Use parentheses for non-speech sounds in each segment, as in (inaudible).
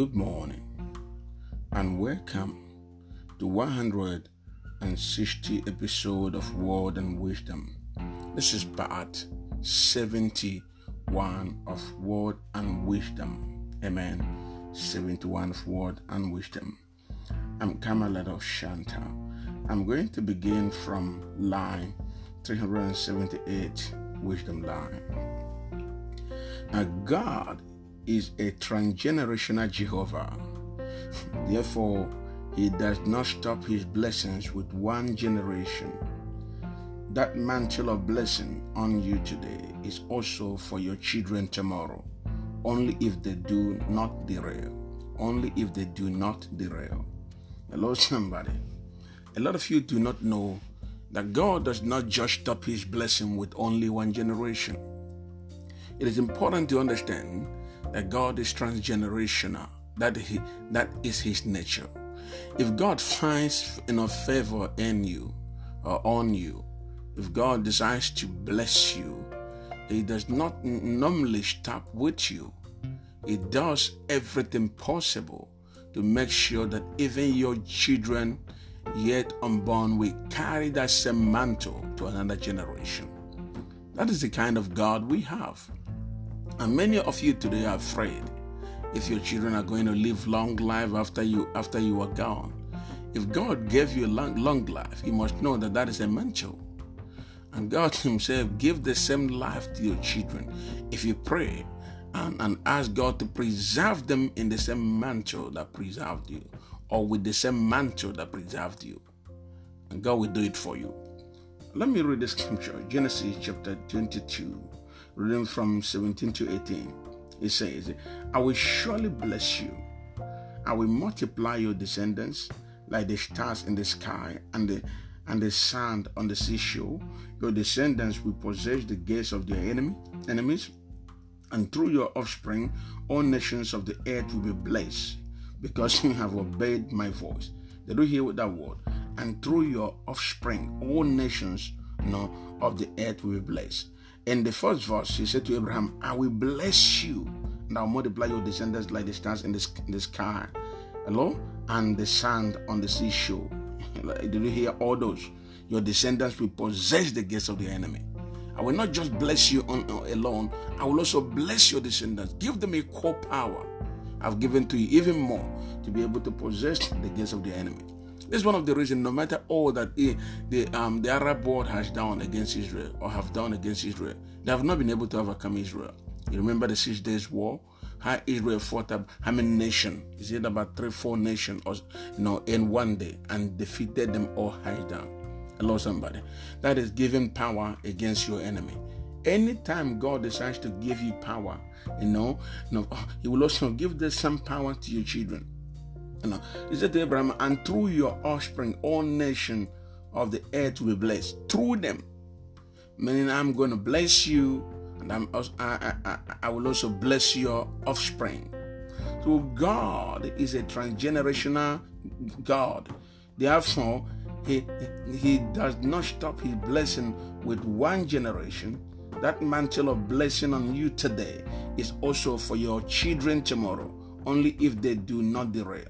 Good morning and welcome to 160 episode of Word and Wisdom. This is part 71 of Word and Wisdom. Amen. 71 of Word and Wisdom. I'm Kamala of Shanta. I'm going to begin from line 378, Wisdom line. Now, God is a transgenerational Jehovah. (laughs) Therefore, he does not stop his blessings with one generation. That mantle of blessing on you today is also for your children tomorrow, only if they do not derail. Only if they do not derail. Hello, somebody. A lot of you do not know that God does not just stop his blessing with only one generation. It is important to understand that God is transgenerational. That he that is his nature. If God finds enough favor in you or on you, if God desires to bless you, he does not normally stop with you. He does everything possible to make sure that even your children yet unborn will carry that same mantle to another generation. That is the kind of God we have. And many of you today are afraid if your children are going to live long life after you after you are gone. If God gave you a long, long life, you must know that that is a mantle. And God (laughs) Himself give the same life to your children. If you pray and, and ask God to preserve them in the same mantle that preserved you, or with the same mantle that preserved you, and God will do it for you. Let me read the scripture Genesis chapter 22 reading from 17 to 18. It says, I will surely bless you. I will multiply your descendants like the stars in the sky and the and the sand on the seashore. Your descendants will possess the gates of their enemy, enemies, and through your offspring, all nations of the earth will be blessed, because you have obeyed my voice. Did you hear that word? And through your offspring, all nations you know, of the earth will be blessed. In the first verse, he said to Abraham, I will bless you and I'll multiply your descendants like the stars in the, in the sky. Hello? And the sand on the seashore. (laughs) Did you hear all those? Your descendants will possess the gates of the enemy. I will not just bless you on, uh, alone, I will also bless your descendants. Give them equal power I've given to you, even more, to be able to possess the gates of the enemy. This is one of the reasons, no matter all that the, um, the Arab world has done against Israel or have done against Israel, they have not been able to overcome Israel. You remember the Six Days War? How Israel fought up how many nations? Is it about three, four nations or you know in one day and defeated them all hands down? Hello, somebody. That is giving power against your enemy. Anytime God decides to give you power, you know, you know, He will also give the some power to your children. You know, he said to Abraham, and through your offspring, all nations of the earth will be blessed. Through them. Meaning, I'm going to bless you, and I'm also, I, I, I will also bless your offspring. So, God is a transgenerational God. Therefore, he, he does not stop his blessing with one generation. That mantle of blessing on you today is also for your children tomorrow, only if they do not derail.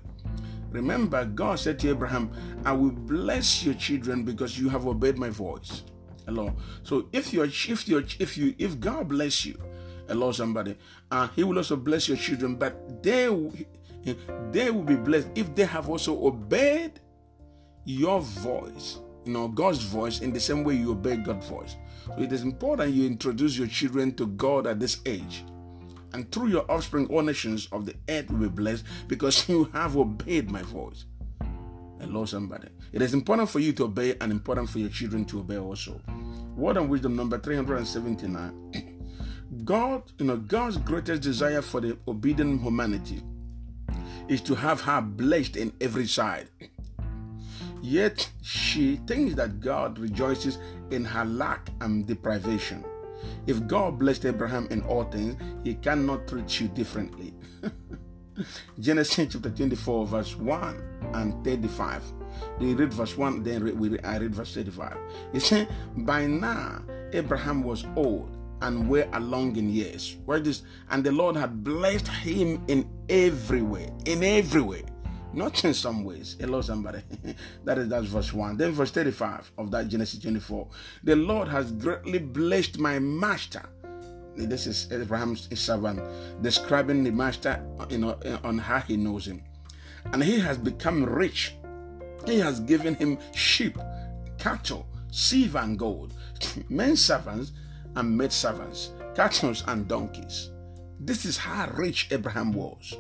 Remember, God said to Abraham, I will bless your children because you have obeyed my voice. Hello. So if you're if you if you if God bless you, hello somebody, uh, He will also bless your children, but they they will be blessed if they have also obeyed your voice. You know, God's voice in the same way you obey God's voice. So it is important you introduce your children to God at this age and through your offspring all nations of the earth will be blessed because (laughs) you have obeyed my voice. Hello, somebody. It is important for you to obey and important for your children to obey also. Word and wisdom number 379. (clears throat) God, you know, God's greatest desire for the obedient humanity is to have her blessed in every side. Yet she thinks that God rejoices in her lack and deprivation. If God blessed Abraham in all things, he cannot treat you differently. (laughs) Genesis chapter 24, verse 1 and 35. We read verse 1, then we, I read verse 35. He said, By now Abraham was old and were along in years. Where this and the Lord had blessed him in every way, in every way, not in some ways. Hello, somebody. (laughs) that is that's verse one. Then verse thirty-five of that Genesis twenty-four. The Lord has greatly blessed my master. This is Abraham's servant describing the master, you know, on how he knows him, and he has become rich. He has given him sheep, cattle, silver and gold, (laughs) men servants and maid servants, cattle and donkeys. This is how rich Abraham was.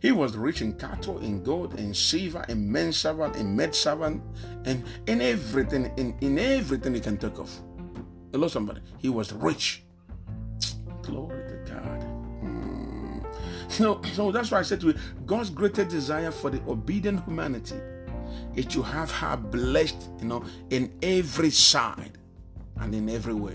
He was rich in cattle, in gold, in silver, in men servant, in maid servant, and in everything, in, in everything he can think of. Hello, somebody. He was rich. (tsk) Glory to God. Hmm. So, so that's why I said to you, God's greatest desire for the obedient humanity is to have her blessed, you know, in every side and in every way.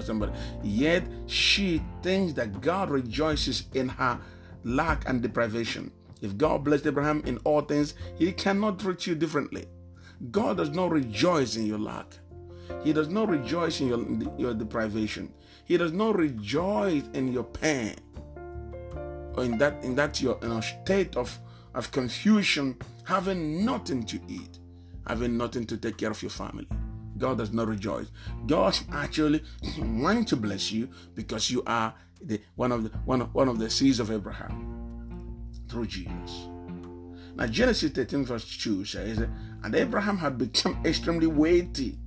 Somebody. Yet she thinks that God rejoices in her lack and deprivation. If God blessed Abraham in all things, he cannot treat you differently. God does not rejoice in your lack. He does not rejoice in your, your deprivation. He does not rejoice in your pain or in that in that your in a state of, of confusion, having nothing to eat, having nothing to take care of your family. God does not rejoice. God actually wants to bless you because you are the one of the one of, one of the seeds of Abraham through Jesus. Now Genesis 13 verse 2 says, And Abraham had become extremely weighty,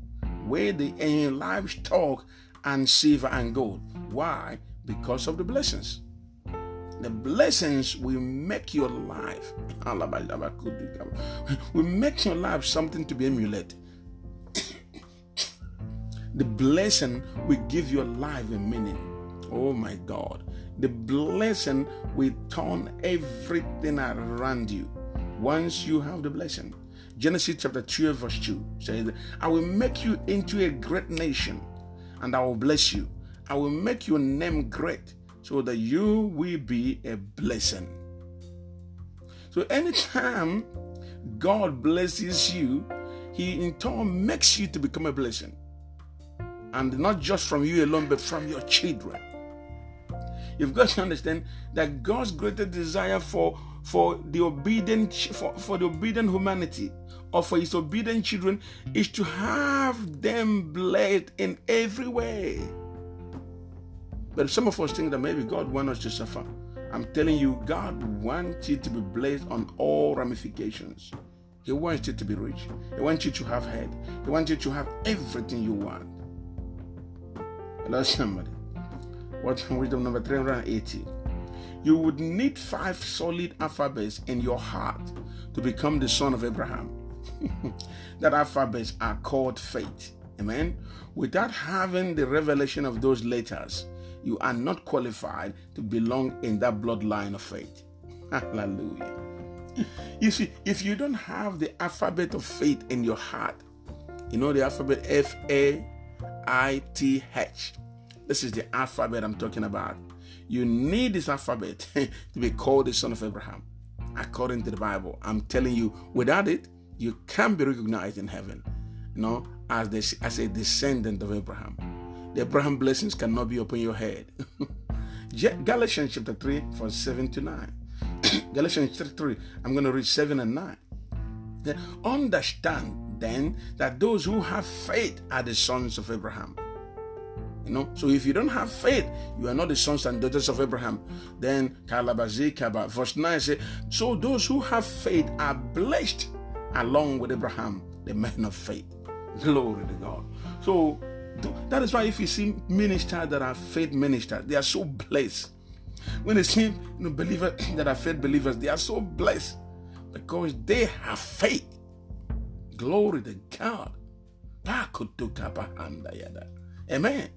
weighty in livestock and silver and gold. Why? Because of the blessings. The blessings will make your life (laughs) (laughs) will make your life something to be emulated the blessing will give your life a meaning. Oh my God. The blessing will turn everything around you once you have the blessing. Genesis chapter 2, verse 2 says, I will make you into a great nation and I will bless you. I will make your name great so that you will be a blessing. So anytime God blesses you, He in turn makes you to become a blessing and not just from you alone, but from your children. You've got to understand that God's greatest desire for for the obedient for, for the obedient humanity or for his obedient children is to have them blessed in every way. But some of us think that maybe God wants us to suffer. I'm telling you, God wants you to be blessed on all ramifications. He wants you to be rich. He wants you to have head. He wants you to have everything you want. Hello, somebody. What's wisdom number 380? You would need five solid alphabets in your heart to become the son of Abraham. (laughs) that alphabets are called faith. Amen. Without having the revelation of those letters, you are not qualified to belong in that bloodline of faith. (laughs) Hallelujah. You see, if you don't have the alphabet of faith in your heart, you know the alphabet F A I T H. This is the alphabet I'm talking about. You need this alphabet (laughs) to be called the son of Abraham, according to the Bible. I'm telling you, without it, you can't be recognized in heaven, you know, as, as a descendant of Abraham. The Abraham blessings cannot be upon your head. (laughs) Galatians chapter 3, verse 7 to 9. (clears throat) Galatians chapter 3, I'm going to read 7 and 9. Understand then that those who have faith are the sons of Abraham. You know, so if you don't have faith, you are not the sons and daughters of Abraham. Then Kalabazikaba, verse 9 says, So those who have faith are blessed along with Abraham, the man of faith. (laughs) Glory to God. So that is why if you see ministers that are faith ministers, they are so blessed. When they see you know, believers (clears throat) that are faith believers, they are so blessed because they have faith. Glory to God. Amen.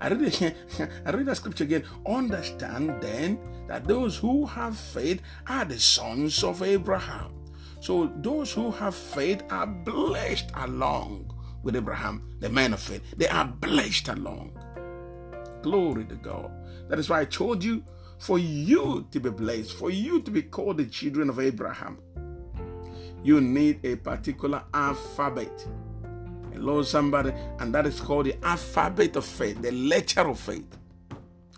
I read, it, (laughs) I read the scripture again. Understand then that those who have faith are the sons of Abraham. So those who have faith are blessed along with Abraham, the man of faith. They are blessed along. Glory to God. That is why I told you for you to be blessed, for you to be called the children of Abraham you need a particular alphabet. Hello, somebody. And that is called the alphabet of faith, the letter of faith.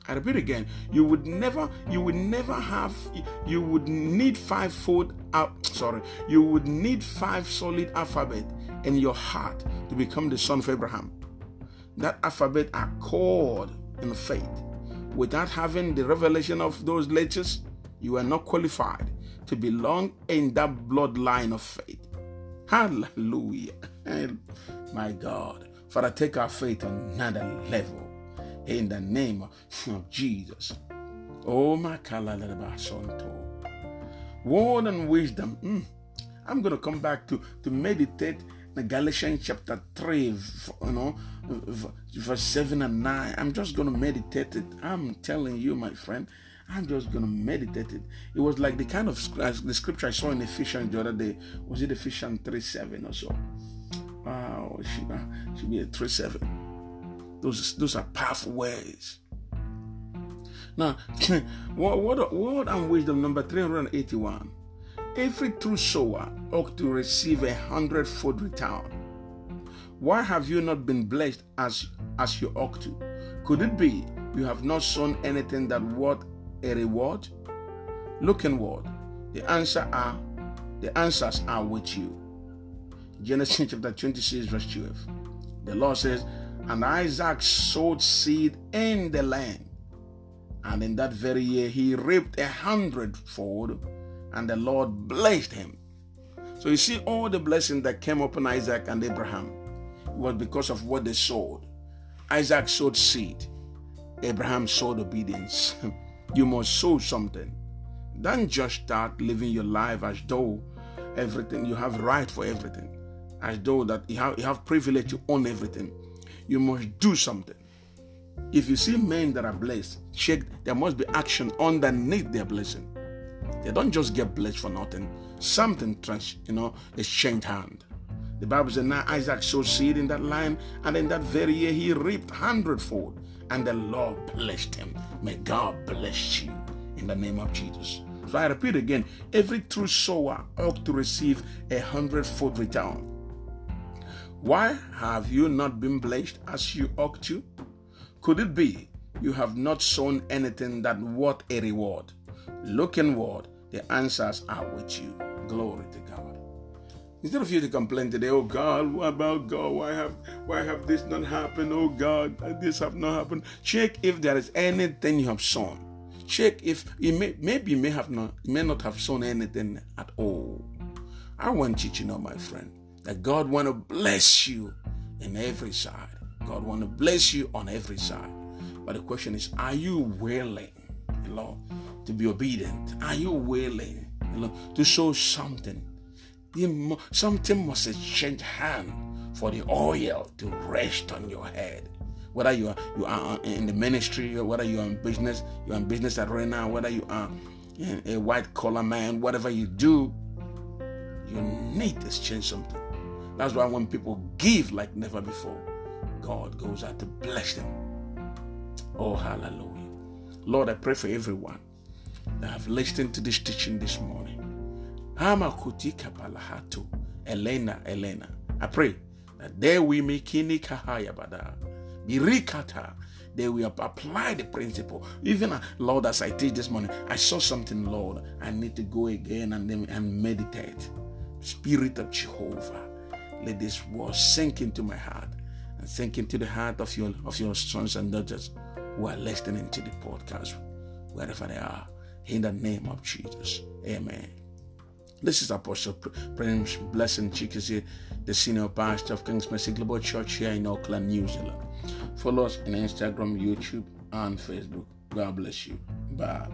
I repeat again, you would never, you would never have, you would need five foot out, sorry, you would need five solid alphabet in your heart to become the son of Abraham. That alphabet are called in faith. Without having the revelation of those letters, you are not qualified to belong in that bloodline of faith. Hallelujah. My God. Father, take our faith on another level in the name of Jesus. Oh, my Kalalabasonto. Word and wisdom. Mm. I'm going to come back to, to meditate the Galatians chapter 3, you know, verse 7 and 9. I'm just going to meditate it. I'm telling you, my friend, I'm just to meditate it. It was like the kind of the scripture I saw in Ephesians the other day. Was it Ephesians 3 7 or so? Wow, it should, uh, should be a 3 7. Those, those are powerful words. Now, (laughs) what, what, word and wisdom number 381. Every true sower ought to receive a hundredfold return. Why have you not been blessed as, as you ought to? Could it be you have not sown anything that worth a reward? Look inward. The answer are the answers are with you. Genesis (laughs) chapter 26, verse 12. The Lord says, and Isaac sowed seed in the land. And in that very year, he reaped a hundredfold, and the Lord blessed him. So you see, all the blessing that came upon Isaac and Abraham was because of what they sowed. Isaac sowed seed, Abraham sowed obedience. (laughs) you must sow something. Don't just start living your life as though everything you have right for everything, as though that you have, you have privilege to own everything you must do something. If you see men that are blessed, check there must be action underneath their blessing. They don't just get blessed for nothing. Something trans, you know, is changed hand. The Bible says now Isaac sowed seed in that land, and in that very year he reaped hundredfold, and the Lord blessed him. May God bless you in the name of Jesus. So I repeat again, every true sower ought to receive a hundredfold return. Why have you not been blessed as you ought to? Could it be you have not sown anything that worth a reward? Look inward, the answers are with you. Glory to God. Instead of you to complain today, oh God, what about God? Why have why have this not happened? Oh God, this have not happened. Check if there is anything you have sown. Check if you may, maybe you may have not may not have sown anything at all. I want you to know, my friend, that God want to bless you in every side. God want to bless you on every side. But the question is, are you willing, know, to be obedient? Are you willing, know, to show something? Something must exchange hand for the oil to rest on your head. Whether you are you are uh, in the ministry or whether you are in business, you are in business arena, whether you are a white collar man, whatever you do, you need to exchange something. That's why when people give like never before, God goes out to bless them. Oh, hallelujah. Lord, I pray for everyone that have listened to this teaching this morning. Hamakutika Palahato, Elena, Elena. I pray that there we may kini kahaya bada. Birikata. They will apply the principle. Even uh, Lord, as I teach this morning, I saw something, Lord. I need to go again and, and meditate. Spirit of Jehovah let this word sink into my heart and sink into the heart of your of your sons and daughters who are listening to the podcast, wherever they are. In the name of Jesus. Amen. This is Apostle Prince Blessing Chikisi, the senior pastor of King's Mercy Global Church here in Auckland, New Zealand. Follow us on Instagram, YouTube, and Facebook. God bless you. Bye.